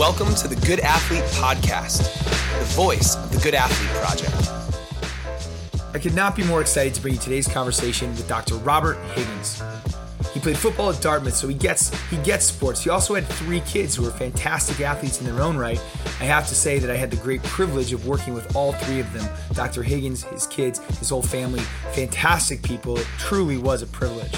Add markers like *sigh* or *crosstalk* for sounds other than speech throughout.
Welcome to the Good Athlete Podcast, the voice of the Good Athlete Project. I could not be more excited to bring you today's conversation with Dr. Robert Higgins. He played football at Dartmouth, so he gets he gets sports. He also had three kids who were fantastic athletes in their own right. I have to say that I had the great privilege of working with all three of them. Dr. Higgins, his kids, his whole family, fantastic people. It truly was a privilege.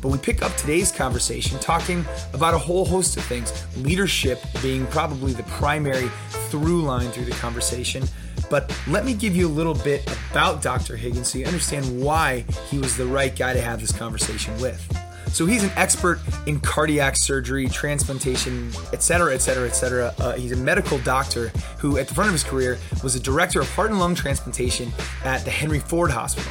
But we pick up today's conversation talking about a whole host of things, leadership being probably the primary through line through the conversation. But let me give you a little bit about Dr. Higgins so you understand why he was the right guy to have this conversation with. So he's an expert in cardiac surgery, transplantation, et cetera, et cetera, et cetera. Uh, he's a medical doctor who, at the front of his career, was a director of heart and lung transplantation at the Henry Ford Hospital.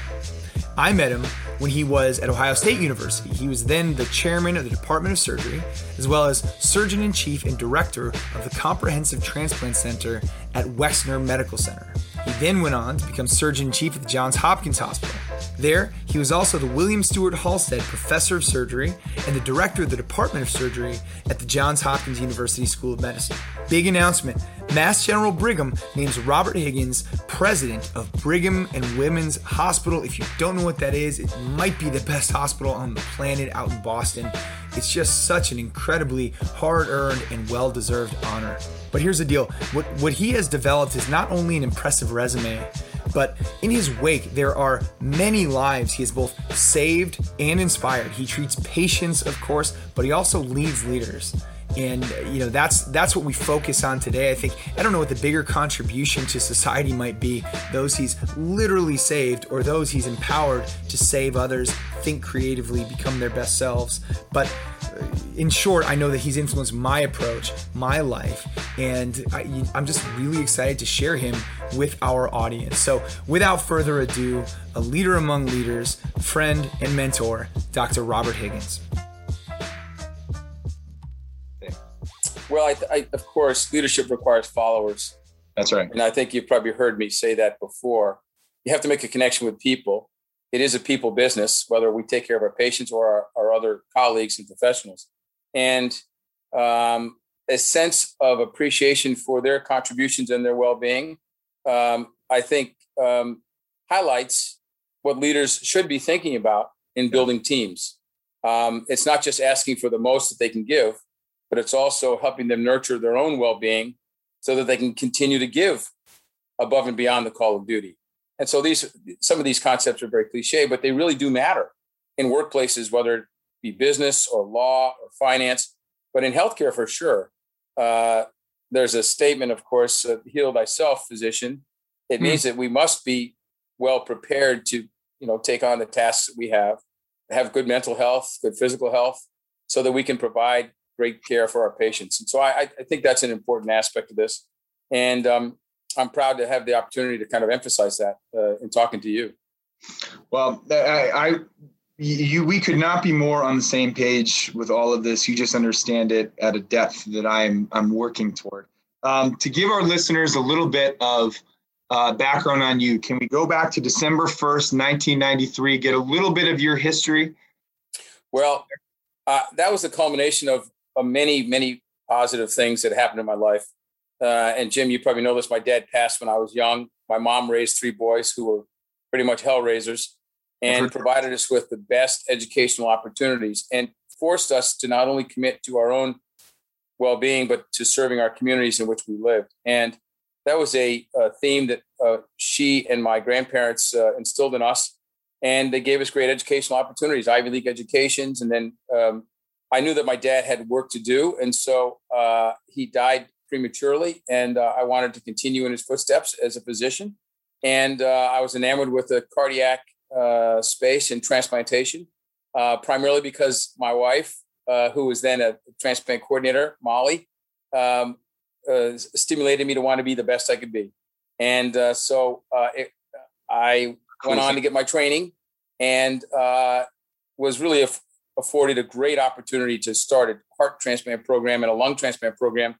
I met him when he was at Ohio State University. He was then the chairman of the Department of Surgery, as well as surgeon in chief and director of the Comprehensive Transplant Center at Wexner Medical Center. He then went on to become surgeon in chief at the Johns Hopkins Hospital. There, he was also the William Stewart Halsted Professor of Surgery and the director of the Department of Surgery at the Johns Hopkins University School of Medicine. Big announcement Mass General Brigham names Robert Higgins president of Brigham and Women's Hospital. If you don't know what that is, it might be the best hospital on the planet out in Boston. It's just such an incredibly hard earned and well deserved honor. But here's the deal what, what he has developed is not only an impressive resume, but in his wake, there are many lives he has both saved and inspired. He treats patients, of course, but he also leads leaders and you know that's that's what we focus on today i think i don't know what the bigger contribution to society might be those he's literally saved or those he's empowered to save others think creatively become their best selves but uh, in short, I know that he's influenced my approach, my life, and I, i'm just really excited to share him with our audience. So, without further ado, a leader among leaders, friend and mentor, Dr. Robert Higgins. Well, I, I, of course, leadership requires followers. That's right. And I think you've probably heard me say that before. You have to make a connection with people. It is a people business, whether we take care of our patients or our, our other colleagues and professionals. And um, a sense of appreciation for their contributions and their well being, um, I think, um, highlights what leaders should be thinking about in building teams. Um, it's not just asking for the most that they can give, but it's also helping them nurture their own well-being so that they can continue to give above and beyond the call of duty. And so these some of these concepts are very cliche, but they really do matter in workplaces, whether it be business or law or finance, but in healthcare for sure. Uh, there's a statement, of course, uh, "Heal thyself, physician." It mm. means that we must be well prepared to, you know, take on the tasks that we have, have good mental health, good physical health, so that we can provide great care for our patients. And so I, I think that's an important aspect of this. And um, I'm proud to have the opportunity to kind of emphasize that uh, in talking to you. Well, I, I, you, we could not be more on the same page with all of this. You just understand it at a depth that I'm, I'm working toward. Um, to give our listeners a little bit of uh, background on you, can we go back to December 1st, 1993, get a little bit of your history? Well, uh, that was the culmination of many, many positive things that happened in my life. Uh, and Jim, you probably know this. My dad passed when I was young. My mom raised three boys who were pretty much hell raisers and provided us with the best educational opportunities and forced us to not only commit to our own well-being, but to serving our communities in which we lived. And that was a, a theme that uh, she and my grandparents uh, instilled in us. And they gave us great educational opportunities, Ivy League educations, and then um, I knew that my dad had work to do, and so uh, he died prematurely, and uh, I wanted to continue in his footsteps as a physician. And uh, I was enamored with the cardiac uh, space and transplantation, uh, primarily because my wife, uh, who was then a transplant coordinator, Molly, um, stimulated me to want to be the best I could be. And so it, I went on to get my training and was really a afforded a great opportunity to start a heart transplant program and a lung transplant program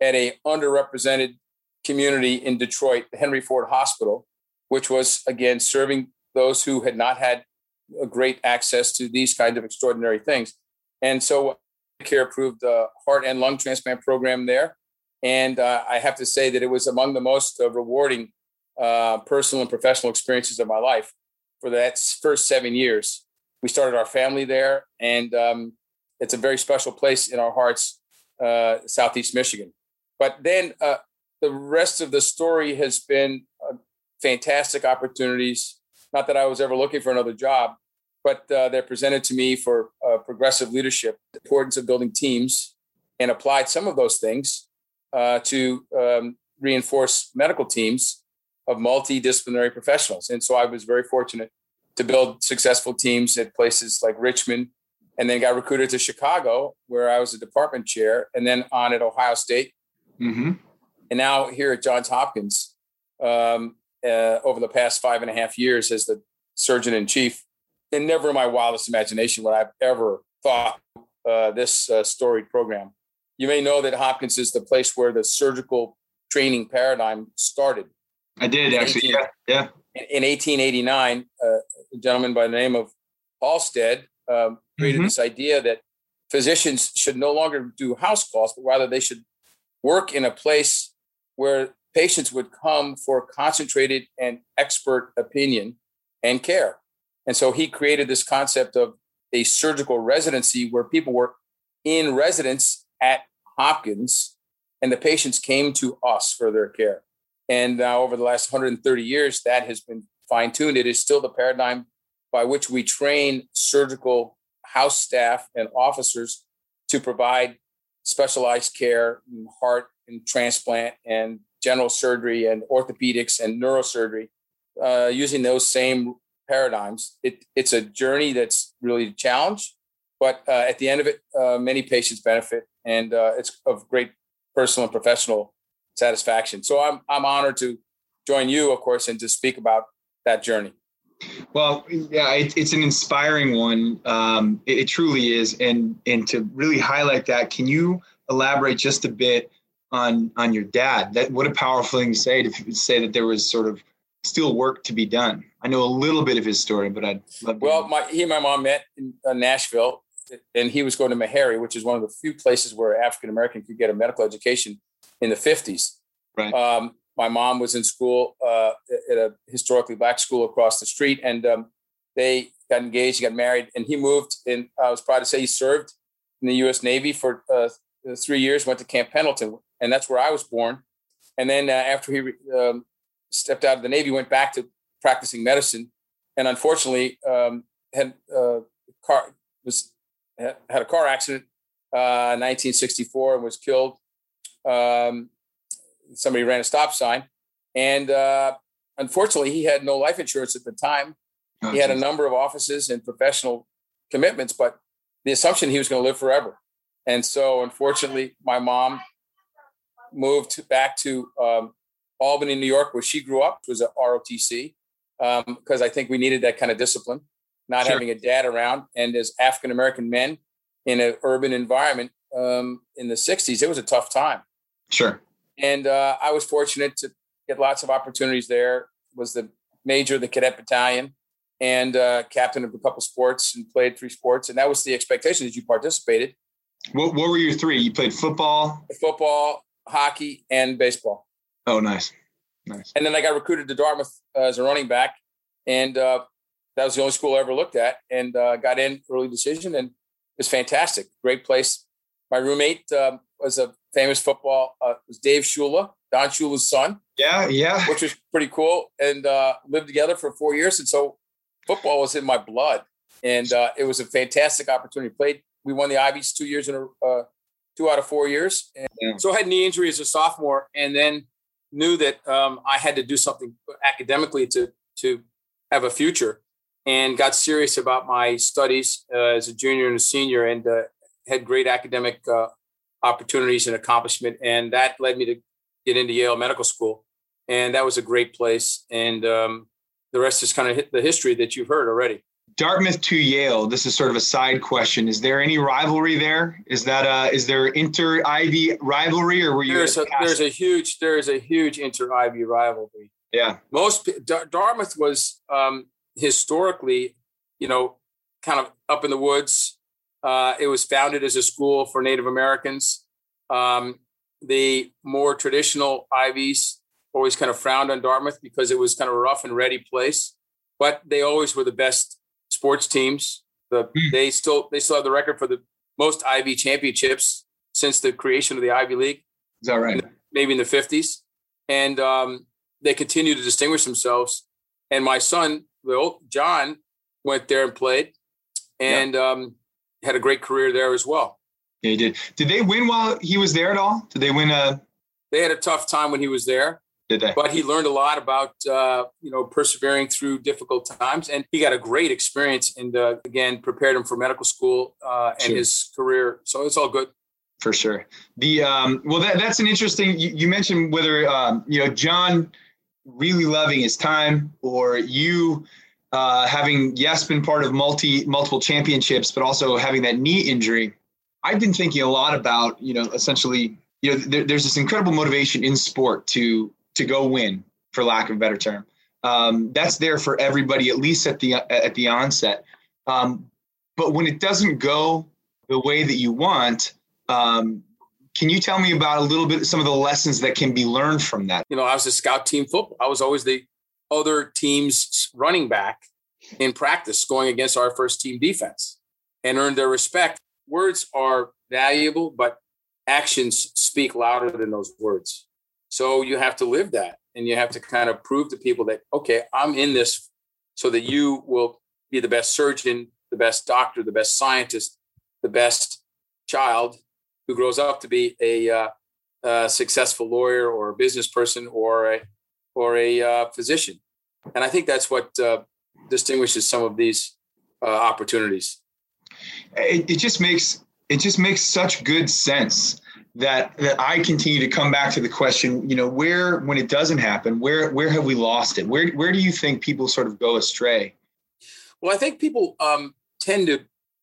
at a underrepresented community in Detroit, the Henry Ford Hospital, which was again serving those who had not had a great access to these kind of extraordinary things. And so care approved the heart and lung transplant program there. And uh, I have to say that it was among the most uh, rewarding uh, personal and professional experiences of my life for that first seven years. We started our family there, and um, it's a very special place in our hearts, uh, Southeast Michigan. But then uh, the rest of the story has been uh, fantastic opportunities. Not that I was ever looking for another job, but uh, they're presented to me for uh, progressive leadership, the importance of building teams, and applied some of those things uh, to um, reinforce medical teams of multidisciplinary professionals. And so I was very fortunate to build successful teams at places like Richmond, and then got recruited to Chicago, where I was a department chair, and then on at Ohio State, mm-hmm. and now here at Johns Hopkins. Um, uh, over the past five and a half years as the surgeon in chief, and never in my wildest imagination would I've ever thought uh, this uh, storied program. You may know that Hopkins is the place where the surgical training paradigm started. I did actually, 18, yeah, yeah. In 1889, uh, a gentleman by the name of Halsted um, created mm-hmm. this idea that physicians should no longer do house calls, but rather they should work in a place where patients would come for concentrated and expert opinion and care. And so he created this concept of a surgical residency where people were in residence at Hopkins and the patients came to us for their care. And now, over the last 130 years, that has been fine tuned. It is still the paradigm by which we train surgical house staff and officers to provide specialized care heart and transplant and general surgery and orthopedics and neurosurgery uh, using those same paradigms. It, it's a journey that's really a challenge, but uh, at the end of it, uh, many patients benefit, and uh, it's of great personal and professional satisfaction. So I'm I'm honored to join you, of course, and to speak about that journey. Well, yeah, it, it's an inspiring one. Um, it, it, truly is, and and to really highlight that, can you elaborate just a bit on on your dad? That what a powerful thing to say to say that there was sort of still work to be done. I know a little bit of his story, but I'd love. well, my he and my mom met in uh, Nashville, and he was going to Meharry, which is one of the few places where African American could get a medical education in the fifties. Right. Um, my mom was in school uh, at a historically black school across the street, and um, they got engaged, got married, and he moved. And I was proud to say he served in the U.S. Navy for uh, three years. Went to Camp Pendleton, and that's where I was born. And then uh, after he um, stepped out of the Navy, went back to practicing medicine, and unfortunately um, had uh, car was had a car accident uh, 1964 and was killed. Um, somebody ran a stop sign, and uh, unfortunately, he had no life insurance at the time. Oh, he had a number of offices and professional commitments, but the assumption he was going to live forever. And so, unfortunately, my mom moved back to um, Albany, New York, where she grew up, was at ROTC, because um, I think we needed that kind of discipline, not sure. having a dad around. And as African American men in an urban environment um, in the 60s, it was a tough time. Sure. And uh, I was fortunate to get lots of opportunities there. Was the major of the cadet battalion and uh, captain of a couple sports and played three sports. And that was the expectation that you participated. What, what were your three? You played football, football, hockey, and baseball. Oh, nice, nice. And then I got recruited to Dartmouth uh, as a running back, and uh, that was the only school I ever looked at. And uh, got in early decision, and it was fantastic. Great place. My roommate um, was a famous football uh, was Dave Shula, Don Shula's son. Yeah, yeah. Which was pretty cool. And uh, lived together for four years. And so football was in my blood. And uh, it was a fantastic opportunity. Played, we won the Ivies two years in a, uh, two out of four years. And yeah. So I had knee injury as a sophomore and then knew that um, I had to do something academically to, to have a future and got serious about my studies uh, as a junior and a senior and uh, had great academic uh, opportunities and accomplishment. And that led me to get into Yale Medical School. And that was a great place. And um, the rest is kind of hit the history that you've heard already. Dartmouth to Yale. This is sort of a side question. Is there any rivalry there? Is that uh is there inter Ivy rivalry or were you? There's a, there's a huge there's a huge inter Ivy rivalry. Yeah. Most Dartmouth was um, historically, you know, kind of up in the woods, uh, it was founded as a school for Native Americans. Um, the more traditional Ivies always kind of frowned on Dartmouth because it was kind of a rough and ready place. But they always were the best sports teams. The mm. they still they still have the record for the most Ivy championships since the creation of the Ivy League. Is that right? Maybe in the fifties, and um, they continue to distinguish themselves. And my son, Will John, went there and played, and yep. um, had a great career there as well. Yeah, he did. Did they win while he was there at all? Did they win a? They had a tough time when he was there. Did they? But he learned a lot about uh, you know persevering through difficult times, and he got a great experience, and uh, again prepared him for medical school uh, and sure. his career. So it's all good. For sure. The um, well, that, that's an interesting. You, you mentioned whether um, you know John really loving his time, or you uh, having yes been part of multi multiple championships, but also having that knee injury. I've been thinking a lot about you know essentially you know there, there's this incredible motivation in sport to to go win, for lack of a better term. Um, that's there for everybody, at least at the at the onset. Um, but when it doesn't go the way that you want, um, can you tell me about a little bit some of the lessons that can be learned from that? You know, I was a scout team football. I was always the other team's running back in practice, going against our first team defense, and earned their respect. Words are valuable, but actions speak louder than those words. So you have to live that and you have to kind of prove to people that, okay, I'm in this so that you will be the best surgeon, the best doctor, the best scientist, the best child who grows up to be a, uh, a successful lawyer or a business person or a, or a uh, physician. And I think that's what uh, distinguishes some of these uh, opportunities. It, it just makes it just makes such good sense that that I continue to come back to the question, you know, where when it doesn't happen, where where have we lost it? Where where do you think people sort of go astray? Well, I think people um, tend to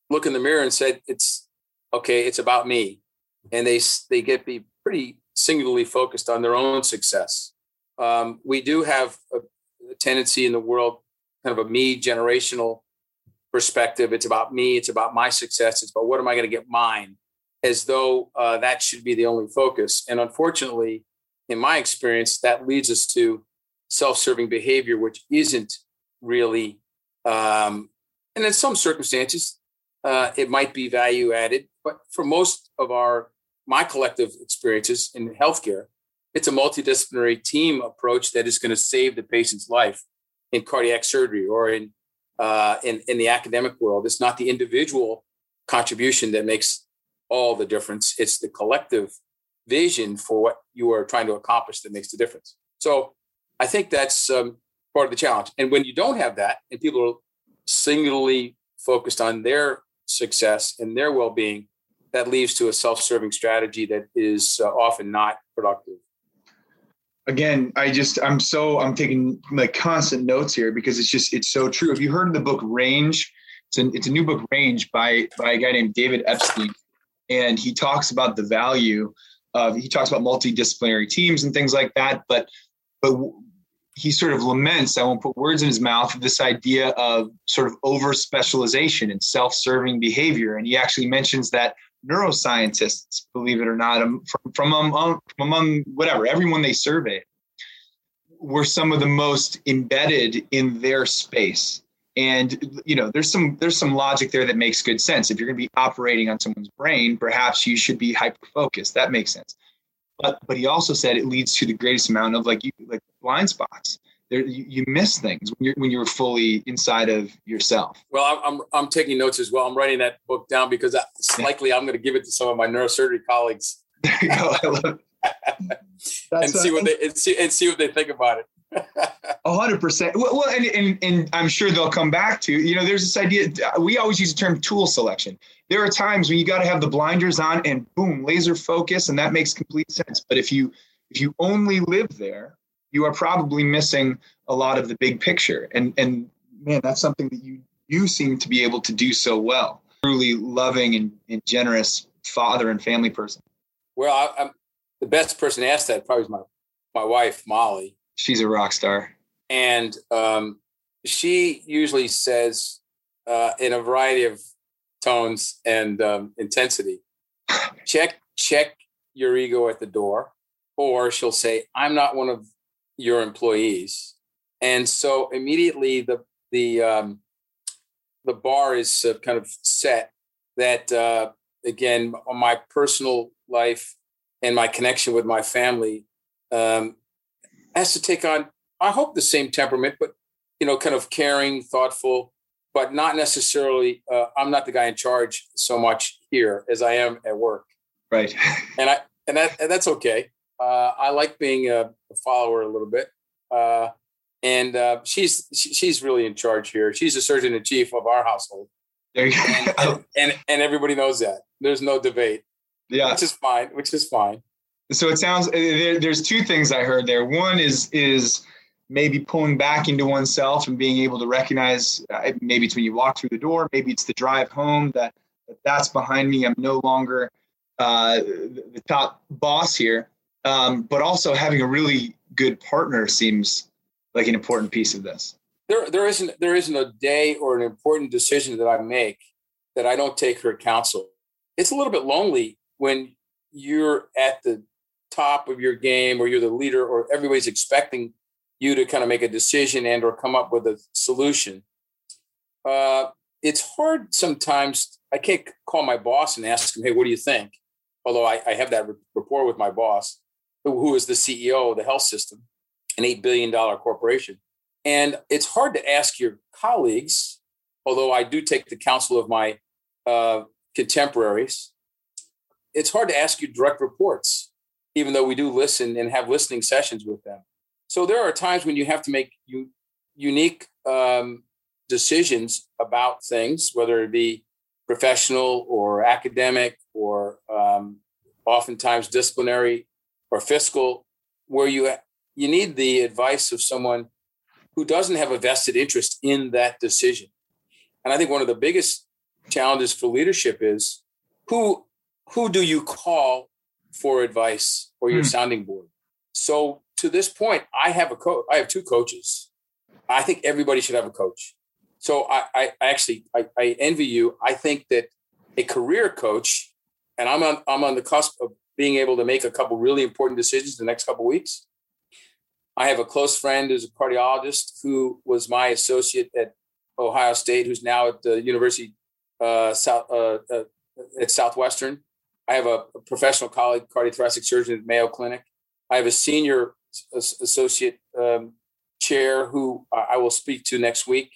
look in the mirror and say it's okay, it's about me, and they they get be pretty singularly focused on their own success. Um, we do have a tendency in the world, kind of a me generational perspective. It's about me. It's about my success. It's about what am I going to get mine as though uh, that should be the only focus. And unfortunately, in my experience, that leads us to self serving behavior, which isn't really, um, and in some circumstances, uh, it might be value added. But for most of our, my collective experiences in healthcare, it's a multidisciplinary team approach that is going to save the patient's life in cardiac surgery or in, uh, in, in the academic world. It's not the individual contribution that makes all the difference. It's the collective vision for what you are trying to accomplish that makes the difference. So I think that's um, part of the challenge. And when you don't have that, and people are singularly focused on their success and their well-being, that leads to a self-serving strategy that is uh, often not productive. Again, I just I'm so I'm taking like constant notes here because it's just it's so true. Have you heard of the book Range? It's a, it's a new book, Range, by by a guy named David Epstein and he talks about the value of he talks about multidisciplinary teams and things like that but but he sort of laments i won't put words in his mouth this idea of sort of over specialization and self-serving behavior and he actually mentions that neuroscientists believe it or not um, from, from, um, from among whatever everyone they surveyed were some of the most embedded in their space. And you know there's some there's some logic there that makes good sense. If you're going to be operating on someone's brain perhaps you should be hyper focused that makes sense. But but he also said it leads to the greatest amount of like you like blind spots there you, you miss things when you're when you're fully inside of yourself well i'm i'm taking notes as well i'm writing that book down because it's likely i'm going to give it to some of my neurosurgery colleagues *laughs* there you go i love it *laughs* and see what they and see, and see what they think about it *laughs* A hundred percent. Well, and, and and I'm sure they'll come back to you know. There's this idea. We always use the term tool selection. There are times when you got to have the blinders on and boom, laser focus, and that makes complete sense. But if you if you only live there, you are probably missing a lot of the big picture. And and man, that's something that you you seem to be able to do so well. Truly loving and, and generous father and family person. Well, I, am the best person to ask that probably is my my wife Molly She's a rock star. And um, she usually says uh, in a variety of tones and um, intensity, *sighs* check, check your ego at the door, or she'll say, I'm not one of your employees. And so immediately the, the, um, the bar is uh, kind of set that, uh, again, on my personal life and my connection with my family um, has to take on, I hope, the same temperament, but, you know, kind of caring, thoughtful, but not necessarily, uh, I'm not the guy in charge so much here as I am at work. Right. and I, and that, and that's okay. Uh, I like being a, a, follower a little bit. Uh, and uh, she's she's really in charge here. She's the surgeon in chief of our household. There you go. and, and, and everybody knows that. There's no debate. Yeah, which is fine. Which is fine. So it sounds there, there's two things I heard there. One is is maybe pulling back into oneself and being able to recognize uh, maybe it's when you walk through the door, maybe it's the drive home that, that that's behind me. I'm no longer uh, the top boss here, um, but also having a really good partner seems like an important piece of this. There, there isn't there isn't a day or an important decision that I make that I don't take her counsel. It's a little bit lonely when you're at the top of your game or you're the leader or everybody's expecting you to kind of make a decision and or come up with a solution. Uh, it's hard sometimes. I can't call my boss and ask him, "Hey, what do you think?" Although I, I have that rapport with my boss, who, is the CEO of the health system an $8 billion corporation. And it's hard to ask your colleagues, although I do take the counsel of my uh, contemporaries. It's hard to ask your direct reports, even though we do listen and have listening sessions with them. So there are times when you have to make you, unique um, decisions about things, whether it be professional or academic or um, oftentimes disciplinary or fiscal, where you you need the advice of someone who doesn't have a vested interest in that decision. And I think one of the biggest challenges for leadership is who who do you call for advice or your mm. sounding board? So to this point, I have a coach. I have two coaches. I think everybody should have a coach. So I, I, I actually I, I envy you. I think that a career coach, and I'm on I'm on the cusp of being able to make a couple really important decisions the next couple weeks. I have a close friend who's a cardiologist who was my associate at Ohio State, who's now at the University uh, South uh, uh, at Southwestern. I have a, a, professional colleague, cardiothoracic surgeon at Mayo Clinic. I have a senior associate um, chair who I will speak to next week,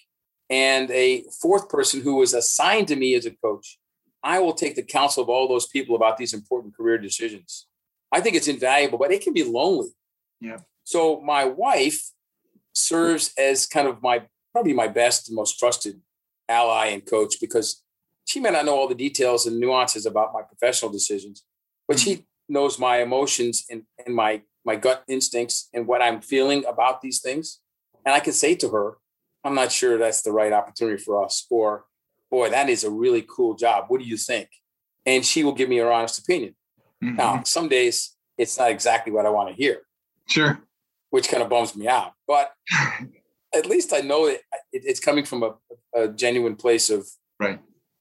and a fourth person who was assigned to me as a coach. I will take the counsel of all those people about these important career decisions. I think it's invaluable, but it can be lonely. Yeah. So my wife serves as kind of my probably my best and most trusted ally and coach because she may not know all the details and nuances about my professional decisions, but she knows my emotions and, and my my gut instincts and what I'm feeling about these things. And I can say to her, I'm not sure that's the right opportunity for us, or boy, that is a really cool job. What do you think? And she will give me her honest opinion. Mm-hmm. Now, some days it's not exactly what I want to hear. Sure which kind of bums me out. But *laughs* at least I know it, it, it's coming from a, a, genuine place of right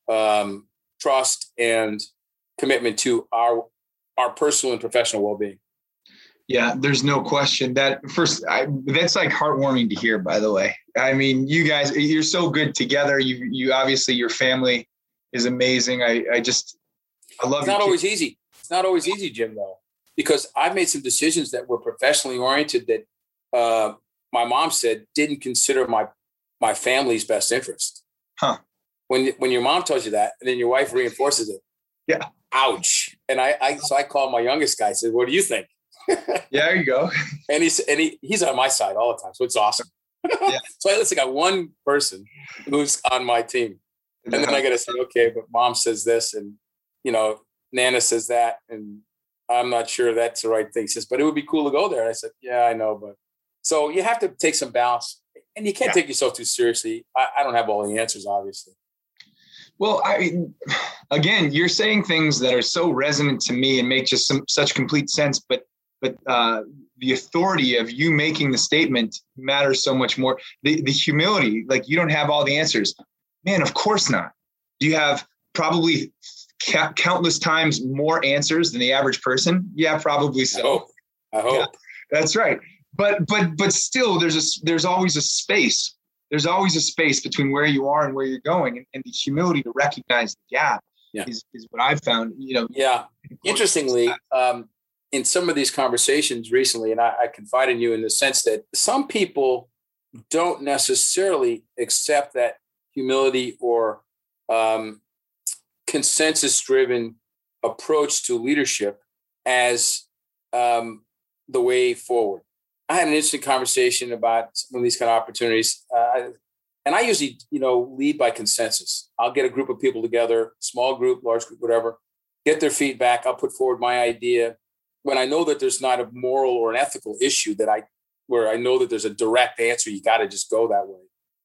um, trust and commitment to our our personal and professional well being. Yeah, there's no question that first. I, that's like heartwarming to hear. By the way, I mean, you guys, you're so good together. You, you obviously, your family is amazing. I, I just, I love. It. It's not always easy. It's not always easy, Jim. Though because I've made some decisions that were professionally oriented that uh, my mom said didn't consider my my family's best interest. Huh. When when your mom tells you that, and then your wife reinforces it. Yeah. Ouch. And I, I so I called my youngest guy. Said, "What do you think?" Yeah, there you go. *laughs* and he's and he, he's on my side all the time, so it's awesome. Yeah. *laughs* so I listen, got one person who's on my team, and then I got to say, okay, but mom says this, and you know, Nana says that, and I'm not sure that's the right thing. He says, but it would be cool to go there. And I said, yeah, I know. But so you have to take some balance and you can't yeah. take yourself too seriously. I, I, don't have all the answers, obviously. Well, I mean, again, you're saying things that are so resonant to me and make just some, such complete sense, but, but, uh, the authority of you making the statement matters so much more. The, the humility, like you don't have all the answers, man. Of course not. Do you have probably ca- countless times more answers than the average person? Yeah, probably so. I hope. I hope. Yeah, that's right. But but but still, there's a there's always a space. There's always a space between where you are and where you're going, and, and the humility to recognize the gap yeah. is, is what I've found. You know. Yeah. Interestingly, um, in some of these conversations recently, and I, I confide in you in the sense that some people don't necessarily accept that humility or um, consensus driven approach to leadership as um, the way forward. I had an interesting conversation about some of these kind of opportunities. Uh, and I usually, you know, lead by consensus. I'll get a group of people together, small group, large group, whatever, get their feedback. I'll put forward my idea. When I know that there's not a moral or an ethical issue that I, where I know that there's a direct answer, you got to just go that way.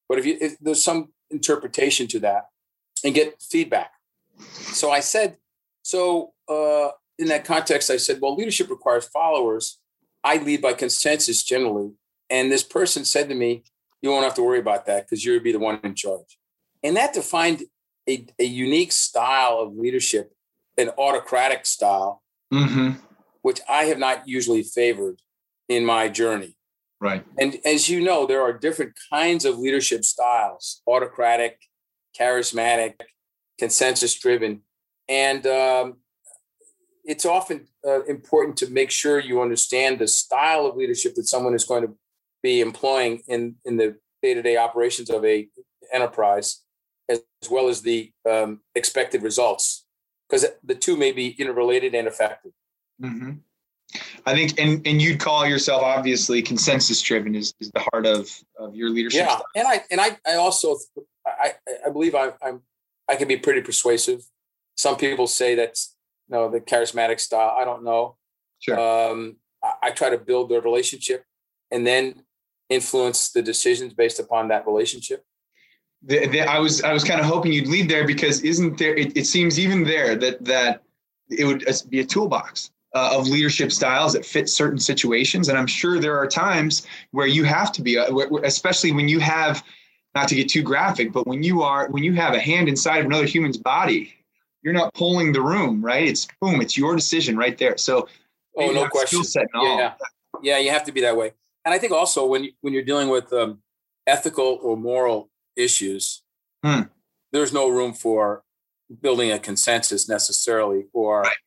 But if, you, if there's some interpretation to that, and get feedback. So I said, so uh, in that context, I said, well, leadership requires followers. I lead by consensus generally. And this person said to me, you won't have to worry about that because you'll be the one in charge. And that defined a, a unique style of leadership, an autocratic style, mm-hmm. Which I have not usually favored in my journey. Right. And as you know, there are different kinds of leadership styles autocratic, charismatic, consensus driven. And um, it's often uh, important to make sure you understand the style of leadership that someone is going to be employing in, in the day-to-day operations of a enterprise as, as well as the um, expected results because the two may be interrelated and effective mm-hmm. i think and, and you'd call yourself obviously consensus driven is, is the heart of, of your leadership yeah style. and i and i, I also I, I believe I, i'm i can be pretty persuasive some people say that's you know the charismatic style i don't know sure um, I, I try to build the relationship and then influence the decisions based upon that relationship? The, the, I was I was kind of hoping you'd lead there because isn't there? It, it seems even there that that it would be a toolbox uh, of leadership styles that fit certain situations, and I'm sure there are times where you have to be, uh, especially when you have, not to get too graphic, but when you are when you have a hand inside of another human's body, you're not pulling the room, right? It's boom, it's your decision right there. So, oh no question. Yeah, yeah, you have to be that way and I think also when when you're dealing with um, ethical or moral issues, hmm. there's no room for building a consensus necessarily or right.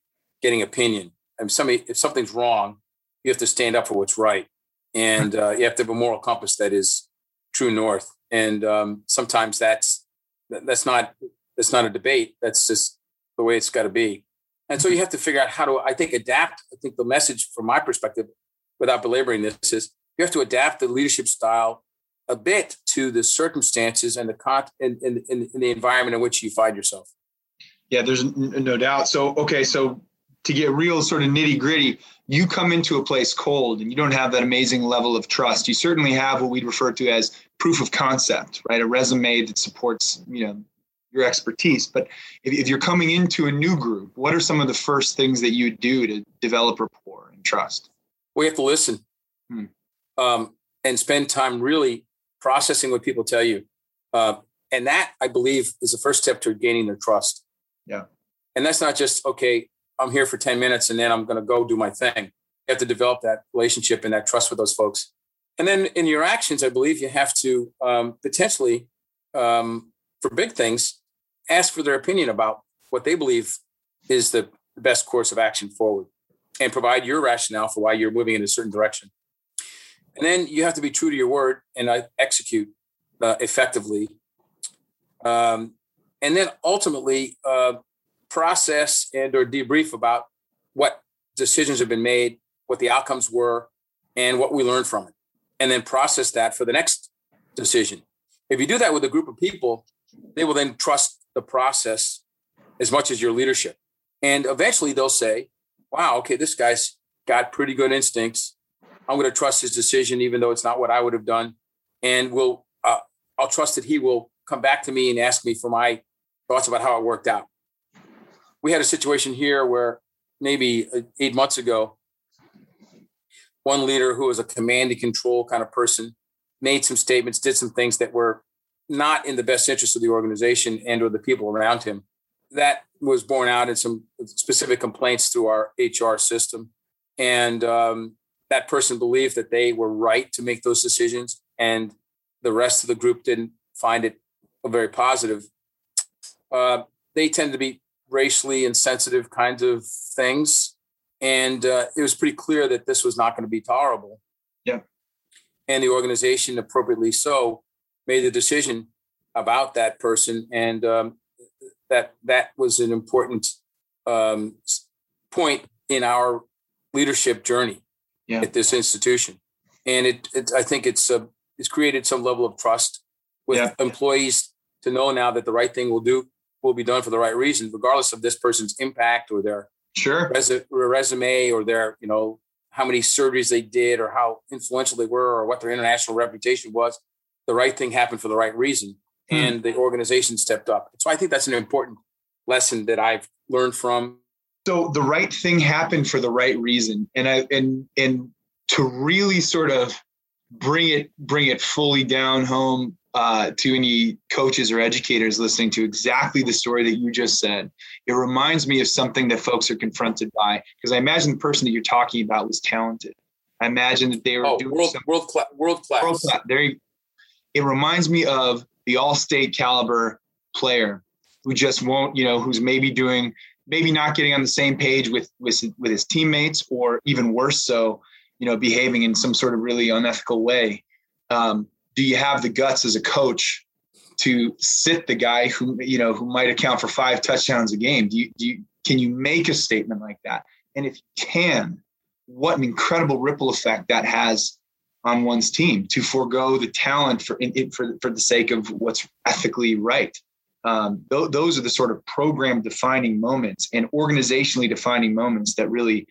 getting opinion. And somebody, if something's wrong, you have to stand up for what's right, and *laughs* uh, you have to have a moral compass that is true north. And um, sometimes that's that's not that's not a debate. That's just the way it's got to be. And so you have to figure out how to, I think, adapt. I think the message from my perspective, without belaboring this, is you have to adapt the leadership style a bit to the circumstances and the con in, in, in, the environment in which you find yourself. Yeah, there's no doubt. So, okay, so to get real sort of nitty gritty, you come into a place cold and you don't have that amazing level of trust. You certainly have what we'd refer to as proof of concept, right? A resume that supports, you know, your expertise. But if, if you're coming into a new group, what are some of the first things that you do to develop rapport and trust? We have to listen. Hmm um, and spend time really processing what people tell you. Uh, and that, I believe, is the first step to gaining their trust. Yeah. And that's not just, okay, I'm here for 10 minutes and then I'm going to go do my thing. You have to develop that relationship and that trust with those folks. And then in your actions, I believe you have to um, potentially, um, for big things, ask for their opinion about what they believe is the best course of action forward and provide your rationale for why you're moving in a certain direction. And then you have to be true to your word and uh, execute uh, effectively. Um, and then ultimately uh, process and or debrief about what decisions have been made, what the outcomes were, and what we learned from it. And then process that for the next decision. If you do that with a group of people, they will then trust the process as much as your leadership. And eventually they'll say, wow, okay, this guy's got pretty good instincts. I'm going to trust his decision, even though it's not what I would have done. And will uh, I'll trust that he will come back to me and ask me for my thoughts about how it worked out. We had a situation here where maybe uh, eight months ago, one leader who was a command and control kind of person made some statements, did some things that were not in the best interest of the organization and or the people around him. that was borne out in some specific complaints through our HR system. And um, that person believed that they were right to make those decisions, and the rest of the group didn't find it very positive. Uh, they tend to be racially insensitive kinds of things. And uh, it was pretty clear that this was not going to be tolerable. Yeah. And the organization, appropriately so, made the decision about that person. And um, that that was an important um, point in our leadership journey yeah. at this institution. And it, it I think it's uh, it's created some level of trust with Yeah. employees to know now that the right thing will do will be done for the right reason, regardless of this person's impact or their Sure. res- resume or their you know how many surgeries they did or how influential they were or what their international reputation was. The right thing happened for the right reason, Hmm. and the organization stepped up. So I think that's an important lesson that I've learned from. so the right thing happened for the right reason and i and and to really sort of bring it bring it fully down home uh, to any coaches or educators listening to exactly the story that you just said it reminds me of something that folks are confronted by because i imagine the person that you're talking about was talented i imagine that they were Oh, doing world some world class world class. World class. There you, it reminds me of the all-state caliber player who just won't, you know, who's maybe doing, maybe not getting on the same page with with with his teammates, or even worse so, you know, behaving in some sort of really unethical way. Um, do you have the guts as a coach to sit the guy who you know who might account for five touchdowns a game? Do you, do you can you make a statement like that? And if you can, what an incredible ripple effect that has on one's team to forego the talent for for for the sake of what's ethically right. Um, th- those are the sort of program defining moments and organizationally defining moments that really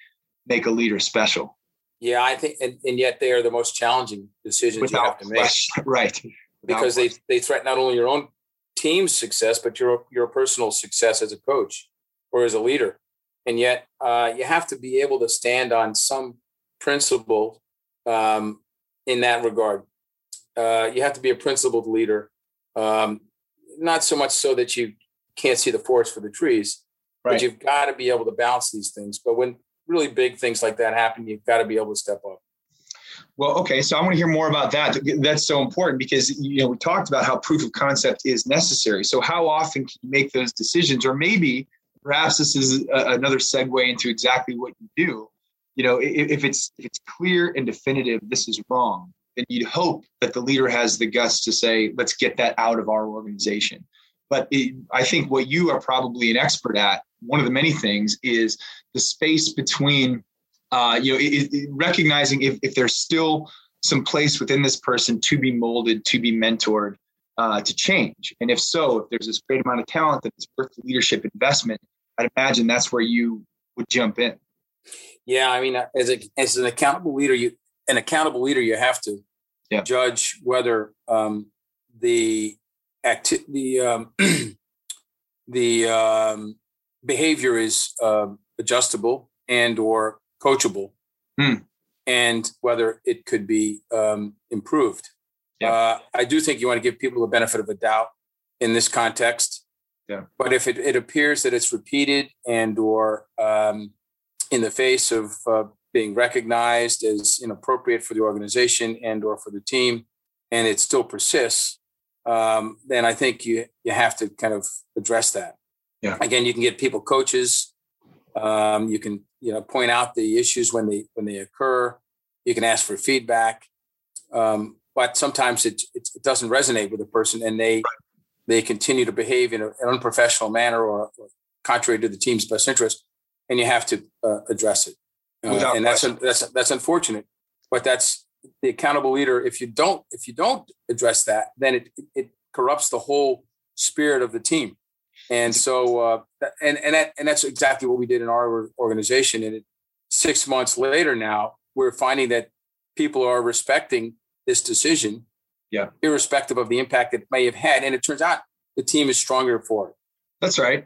make a leader special. Yeah, I think, and, and yet they are the most challenging decisions you have to make *laughs* right? Without because they they threaten not only your own team's success but your your personal success as a coach or as a leader. And yet, uh, you have to be able to stand on some principle um, in that regard. Uh, you have to be a principled leader, um, not so much so that you can't see the forest for the trees, Right. but you've got to be able to balance these things. But when really big things like that happen, you've got to be able to step up. Well, okay, so I want to hear more about that. That's so important because you know we talked about how proof of concept is necessary. So how often can you make those decisions, or maybe perhaps this is a, another segue into exactly what you do. You know, if, if it's if it's clear and definitive, this is wrong. Then you'd hope that the leader has the guts to say, "Let's get that out of our organization." But it, I think what you are probably an expert at, one of the many things, is the space between uh, you know, it, it, recognizing if, if there's still some place within this person to be molded, to be mentored, uh, to change. And if so, if there's this great amount of talent that is worth the leadership investment, I'd imagine that's where you would jump in. Yeah, I mean, as a as an accountable leader, you an accountable leader, you have to Yeah. judge whether um, the acti- the um, *clears throat* the um, behavior is um, adjustable and or coachable, Hmm. and whether it could be um, improved. Yeah. Uh, I do think you want to give people the benefit of a doubt in this context. Yeah. But if it, it appears that it's repeated and or um, in the face of uh, being recognized as inappropriate for the organization and or for the team, and it still persists, um, then I think you you have to kind of address that. Yeah. Again, you can get people coaches. Um, you can you know point out the issues when they when they occur. You can ask for feedback, um, but sometimes it, it it doesn't resonate with the person, and they they continue to behave in a, an unprofessional manner or, or contrary to the team's best interest, and you have to uh, address it. Uh, and that's question. that's that's unfortunate, but that's the accountable leader. If you don't if you don't address that, then it it corrupts the whole spirit of the team. And so, uh, and and that, and that's exactly what we did in our organization. And it, six months later, now we're finding that people are respecting this decision, Yeah. irrespective of the impact it may have had. And it turns out the team is stronger for it. That's right.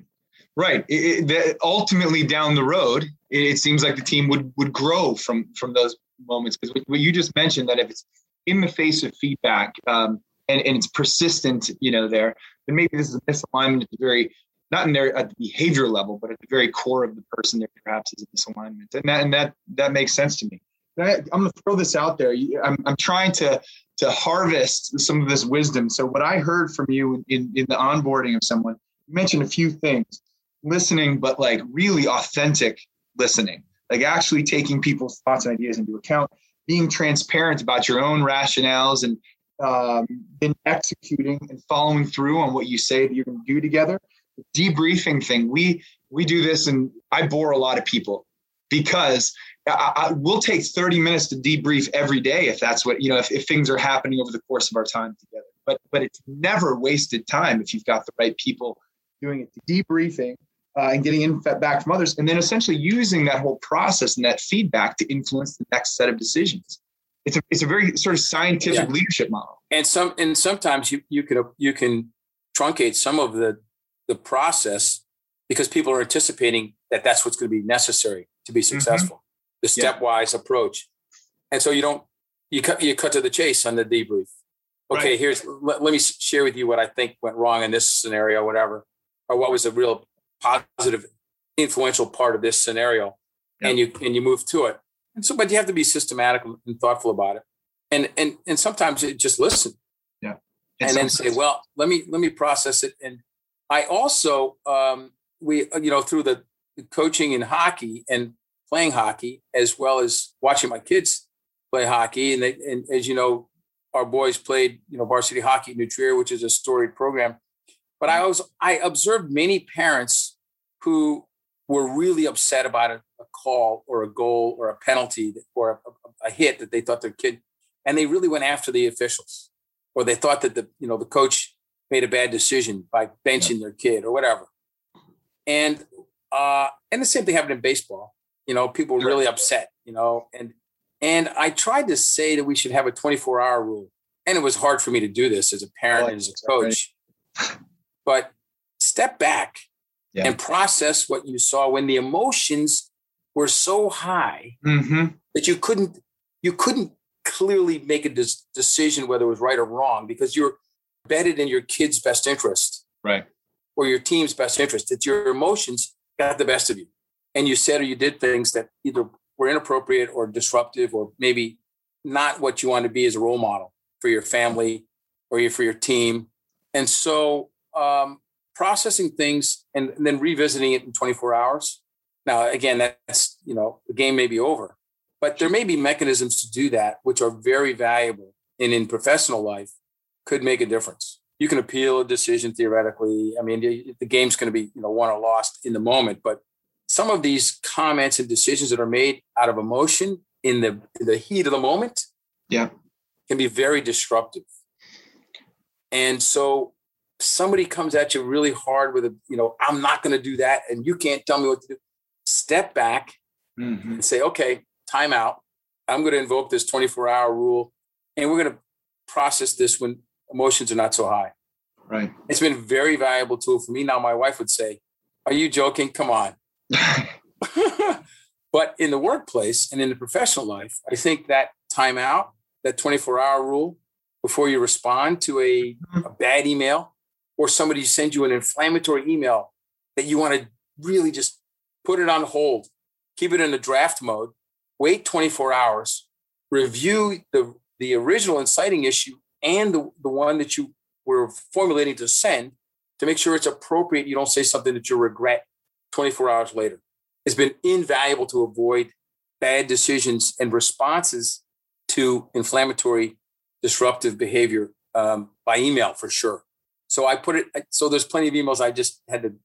Right. It, it, that ultimately, down the road, it, it seems like the team would would grow from from those moments. Because what you just mentioned that if it's in the face of feedback um, and and it's persistent, you know, there, then maybe this is a misalignment at the very not in their at the behavior level, but at the very core of the person there perhaps is a misalignment. And that and that that makes sense to me. I, am going to throw this out there. I'm, I'm trying to to harvest some of this wisdom. So what I heard from you in, in the onboarding of someone, you mentioned a few things, listening, but like really authentic listening, like actually taking people's thoughts and ideas into account, being transparent about your own rationales and um, in executing and following through on what you say that you're going to do together. The debriefing thing, we we do this, and I bore a lot of people because I, I, we'll take 30 minutes to debrief every day if that's what you know if, if things are happening over the course of our time together. But but it's never wasted time if you've got the right people doing it. Debriefing uh, and getting input back from others and then essentially using that whole process and that feedback to influence the next set of decisions it's a, it's a very sort of scientific yeah. leadership model and some and sometimes you you can you can truncate some of the the process because people are anticipating that that's what's going to be necessary to be mm-hmm. successful the stepwise yeah. approach. And so you don't you cut you cut to the chase on the debrief. Okay, right. here's let, let, me share with you what I think went wrong in this scenario, whatever, or what was a real positive, influential part of this scenario, yeah. and you and you move to it. And so, but you have to be systematic and thoughtful about it, and and and sometimes you just listen, yeah, and, and then say, well, let me let me process it. And I also um, we you know through the coaching in hockey and playing hockey as well as watching my kids play hockey. And, they, and as you know, our boys played, you know, varsity hockey in New Trier, which is a storied program. But I was I observed many parents who were really upset about a, a call or a goal or a penalty or a, a, hit that they thought their kid, and they really went after the officials, or they thought that the you know the coach made a bad decision by benching yeah. their kid or whatever. And uh, and the same thing happened in baseball. You know, people were really upset, you know, and and I tried to say that we should have a 24 hour rule. And it was hard for me to do this as a parent like and as a coach. Right. But step back yeah. and process what you saw when the emotions were so high mm-hmm. that you couldn't you couldn't clearly make a des- decision whether it was right or wrong because you're embedded in your kid's best interest. Right. Or your team's best interest. That your emotions got the best of you and you said or you did things that either were inappropriate or disruptive or maybe not what you want to be as a role model for your family or for your team. And so um, processing things and, and then revisiting it in 24 hours. Now, again, that's, you know, the game may be over, but there may be mechanisms to do that, which are very valuable and in professional life could make a difference. You can appeal a decision theoretically. I mean, the game's going to be, you know, won or lost in the moment, but some of these comments and decisions that are made out of emotion in the in the heat of the moment yeah can be very disruptive and so somebody comes at you really hard with a you know i'm not going to do that and you can't tell me what to do step back mm-hmm. and say okay time out. I'm going to invoke this 24 hour rule and we're going to process this when emotions are not so high. Right. It's been a very valuable tool for me. Now my wife would say are you joking? Come on. *laughs* But in the workplace and in the professional life, I think that timeout, that 24 hour rule before you respond to a, mm-hmm. a bad email or somebody sends you an inflammatory email that you want to really just put it on hold, keep it in the draft mode, wait 24 hours, review the, the original inciting issue and the, the one that you were formulating to send to make sure it's appropriate. You don't say something that you regret 24 hours later. It's been invaluable to avoid bad decisions and responses to inflammatory, disruptive behavior um, by email for sure. So I put it, so there's plenty of emails I just had to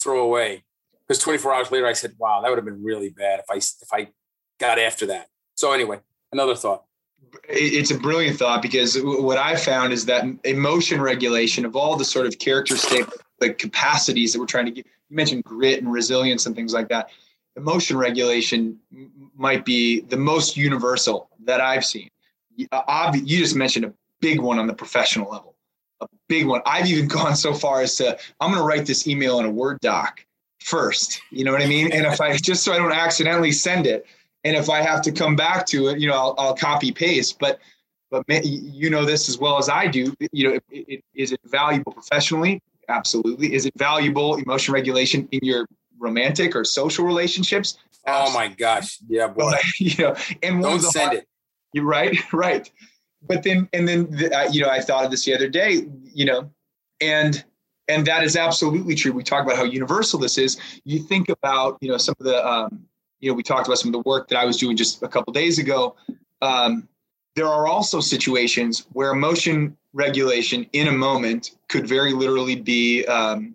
throw away because 24 hours later I said, wow, that would have been really bad if I, if I got after that. So anyway, another thought. It's a brilliant thought because what I found is that emotion regulation of all the sort of character statements, the capacities that we're trying to get, you mentioned grit and resilience and things like that. Emotion regulation might be the most universal that I've seen. Uh, you just mentioned a big one on the professional level, a big one. I've even *laughs* gone so far as to I'm going to write this email in a Word doc first. You know what I mean? And if I *laughs* just so I don't accidentally send it, and if I have to come back to it, you know, I'll, I'll copy paste. But but you know this as well as I do. You know, it, it, is it valuable professionally? Absolutely. Is it valuable emotion regulation in your romantic or social relationships? Absolutely. Oh my gosh. Yeah, *laughs* boy. you know, and don't send hard, it. You're right. *laughs* Right. But then, and then, the, uh, you know, I thought of this the other day, you know, and, and that is absolutely true. We talk about how universal this is. You think about, you know, some of the, um, you know, we talked about some of the work that I was doing just a couple days ago. Um, there are also situations where emotion regulation in a moment could very literally be um,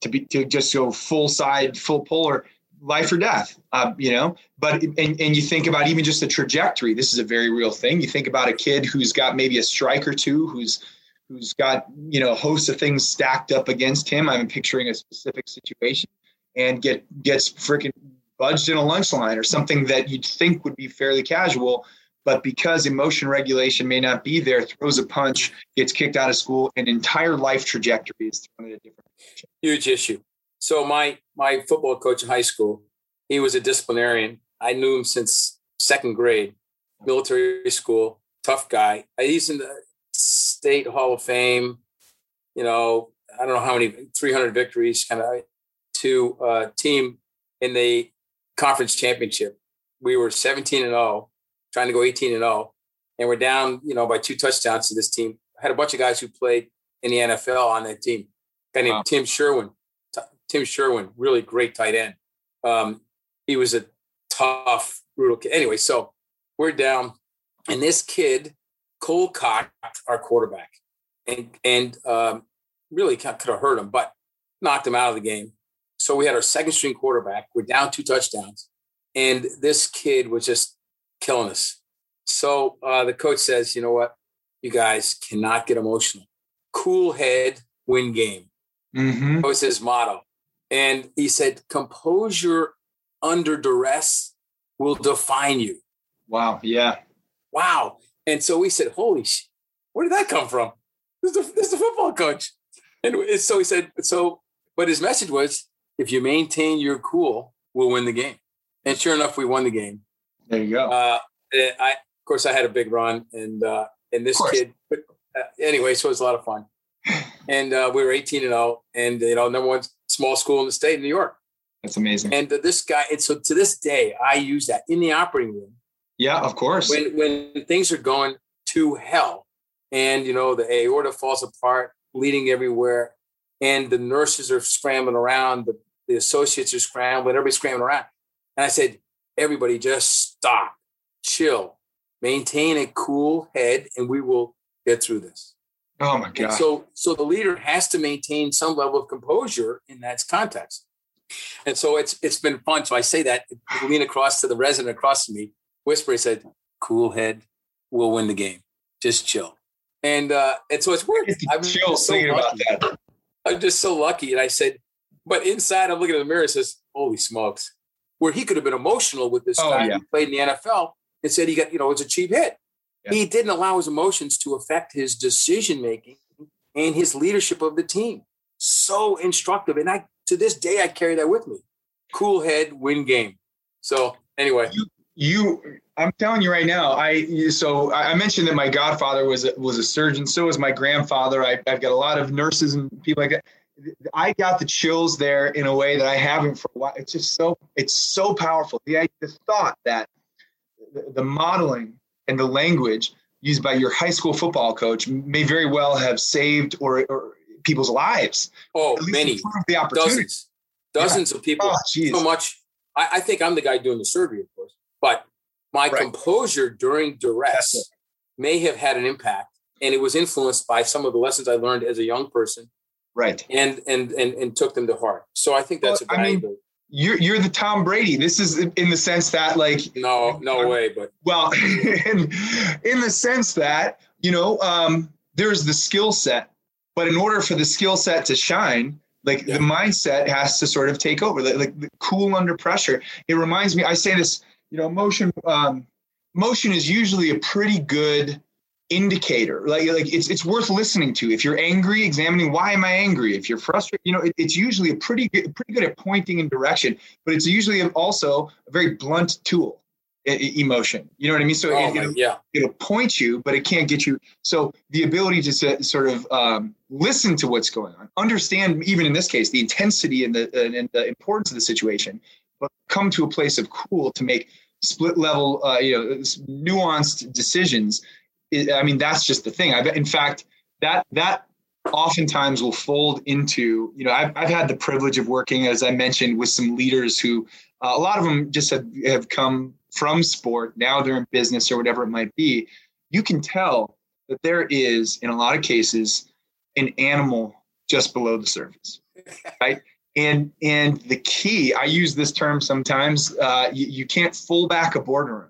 to be to just go full side, full polar, life or death. Uh, you know, but and, and you think about even just the trajectory. This is a very real thing. You think about a kid who's got maybe a strike or two, who's who's got you know a host of things stacked up against him. I'm picturing a specific situation, and get gets freaking budged in a lunch line or something that you'd think would be fairly casual but because emotion regulation may not be there, throws a punch, gets kicked out of school, an entire life trajectory is thrown in a different direction. Huge issue. So my my football coach in high school, he was a disciplinarian. I knew him since second grade, military school, tough guy. He's in the state hall of fame. You know, I don't know how many 300 victories, kind of to uh, team in the conference championship. We were 17 and 0 trying to go 18 and 0, and we're down, you know, by two touchdowns to this team. I had a bunch of guys who played in the NFL on that team. A guy named wow. Tim Sherwin. T- Tim Sherwin, really great tight end. Um, he was a tough, brutal kid. Anyway, so we're down, and this kid cold cocked our quarterback, and and um, really could have hurt him, but knocked him out of the game. So we had our second string quarterback. We're down two touchdowns, and this kid was just killing us. So uh, the coach says, you know what? You guys cannot get emotional. Cool head, win game. Mm-hmm. That was his motto. And he said, composure under duress will define you. Wow. Yeah. Wow. And so we said, holy shit, where did that come from? This is the, this is the football coach. And so he said, so, but his message was, if you maintain your cool, we'll win the game. And sure enough, we won the game. There you go. Uh, I, of course, I had a big run, and uh, and this kid. But uh, anyway, so it was a lot of fun. *sighs* and uh, we were 18 and 0, and you know, number one small school in the state of New York. That's amazing. And uh, this guy, and so to this day, I use that in the operating room. Yeah, of course. When when things are going to hell, and you know the aorta falls apart, bleeding everywhere, and the nurses are scrambling around, the, the associates are scrambling, everybody's scrambling around. And I said, everybody just stop, chill, maintain a cool head, and we will get through this. Oh my God. And so, so the leader has to maintain some level of composure in that context. And so it's it's been fun. So I say that, lean across to the resident across to me, whisper, he said, cool head, we'll win the game. Just chill. And uh, and so it's working. I'm chill so thinking about that. I'm just so lucky. And I said, but inside I'm looking at the mirror and says, holy smokes, where he could have been emotional with this oh, guy yeah. who played in the NFL and said he got, you know, it's a cheap hit. Yeah. He didn't allow his emotions to affect his decision making and his leadership of the team. So instructive. And I to this day I carry that with me. Cool head, win game. So anyway. You, you I'm telling you right now, I so I mentioned that my godfather was a, was a surgeon. So was my grandfather. I, I've got a lot of nurses and people like that. I got the chills there in a way that I haven't for a while. It's just so it's so powerful. The, the thought that the, the modeling and the language used by your high school football coach may very well have saved or, or people's lives. Oh, many the dozens, dozens yeah. of people. Oh, so much. I, I, think I'm the guy doing the surgery, of course, but my right. composure during duress may have had an impact, and it was influenced by some of the lessons I learned as a young person right and and and, and took them to heart so i think that's well, a valuable I mean, you're you're the Tom Brady. This is in the sense that like no no way, but well, *laughs* in in the sense that you know um, there's the skill set, but in order for the skill set to shine, like yeah. the mindset has to sort of take over. Like, like cool under pressure. It reminds me. I say this. You know, motion um, motion is usually a pretty good indicator like like it's it's worth listening to if you're angry examining why am i angry if you're frustrated you know it, it's usually a pretty good pretty good at pointing in direction but it's usually also a very blunt tool emotion. You know what I mean? So oh, it, will yeah. it'll point you, but it can't get you. So the ability to sort of um, listen to what's going on, understand even in this case the intensity and the and the importance of the situation, but come to a place of cool to make split level, uh, you know, nuanced decisions. I mean, that's just the thing. I've, in fact, that that oftentimes will fold into you know I've, I've had the privilege of working as i mentioned with some leaders who uh, a lot of them just have, have come from sport now they're in business or whatever it might be you can tell that there is in a lot of cases an animal just below the surface right and and the key i use this term sometimes uh, you, you can't full back a boardroom.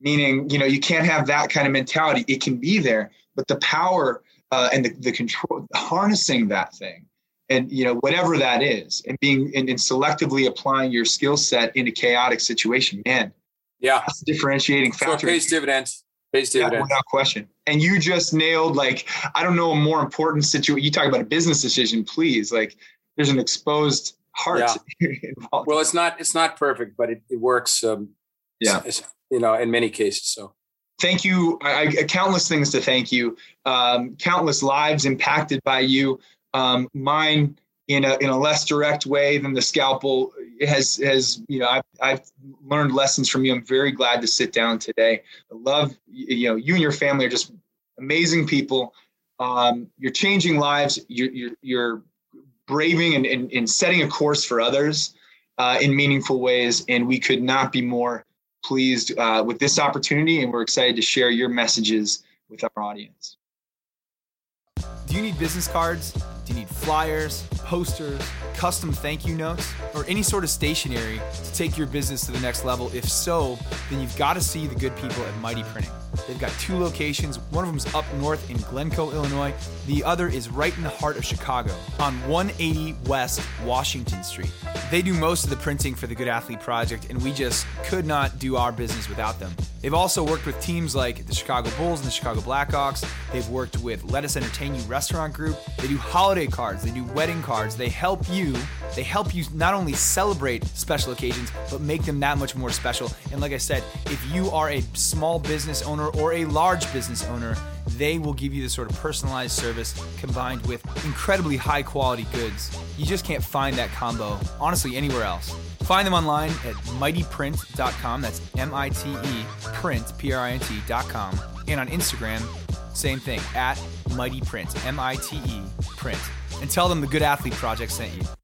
Meaning you know you can't have that kind of mentality. It can be there but the power uh, and the, the control harnessing that thing and you know whatever that is and being and, and selectively applying your skill set in a chaotic situation man yeah. that's a differentiating factor. so pays dividends. Pays dividends. yeah, without question. And you just nailed like i don't know a more important situation you talk about a business decision please. Like there's an exposed heart yeah. *laughs* well it's not it's not perfect but it, it works um, yeah it's, it's, you know in many cases so thank you. I, I, countless things to thank you. Um, countless lives impacted by you. Um, mine in a in a less direct way than the scalpel has has you know I've, I've learned lessons from you. I'm very glad to sit down today. I love you know you and your family are just amazing people. Um, you're changing lives. You're you're, you're braving and, and, and setting a course for others uh, in meaningful ways, and we could not be more pleased uh, with this opportunity, and we're excited to share your messages with our audience. Do you need business cards? Do you need flyers, posters, custom thank you notes, or any sort of stationery to take your business to the next level? If so, then you've got to see the good people at Mite Printing. They've got two locations. One of them's up north in Glencoe, Illinois. The other is right in the heart of Chicago on 180 West Washington Street. They do most of the printing for the Good Athlete Project, and we just could not do our business without them. They've also worked with teams like the Chicago Bulls and the Chicago Blackhawks. They've worked with Lettuce Entertain You Restaurant Group. They do holiday cards, they do wedding cards. They help you. They help you not only celebrate special occasions, but make them that much more special. And like I said, if you are a small business owner or a large business owner, they will give you the sort of personalized service combined with incredibly high quality goods. You just can't find that combo, honestly, anywhere else. Find them online at miteprint.com. That's M I T E print, P R I N T.com. And on Instagram, same thing, at mightyprint, M I T E print. And tell them the Good Athlete Project sent you.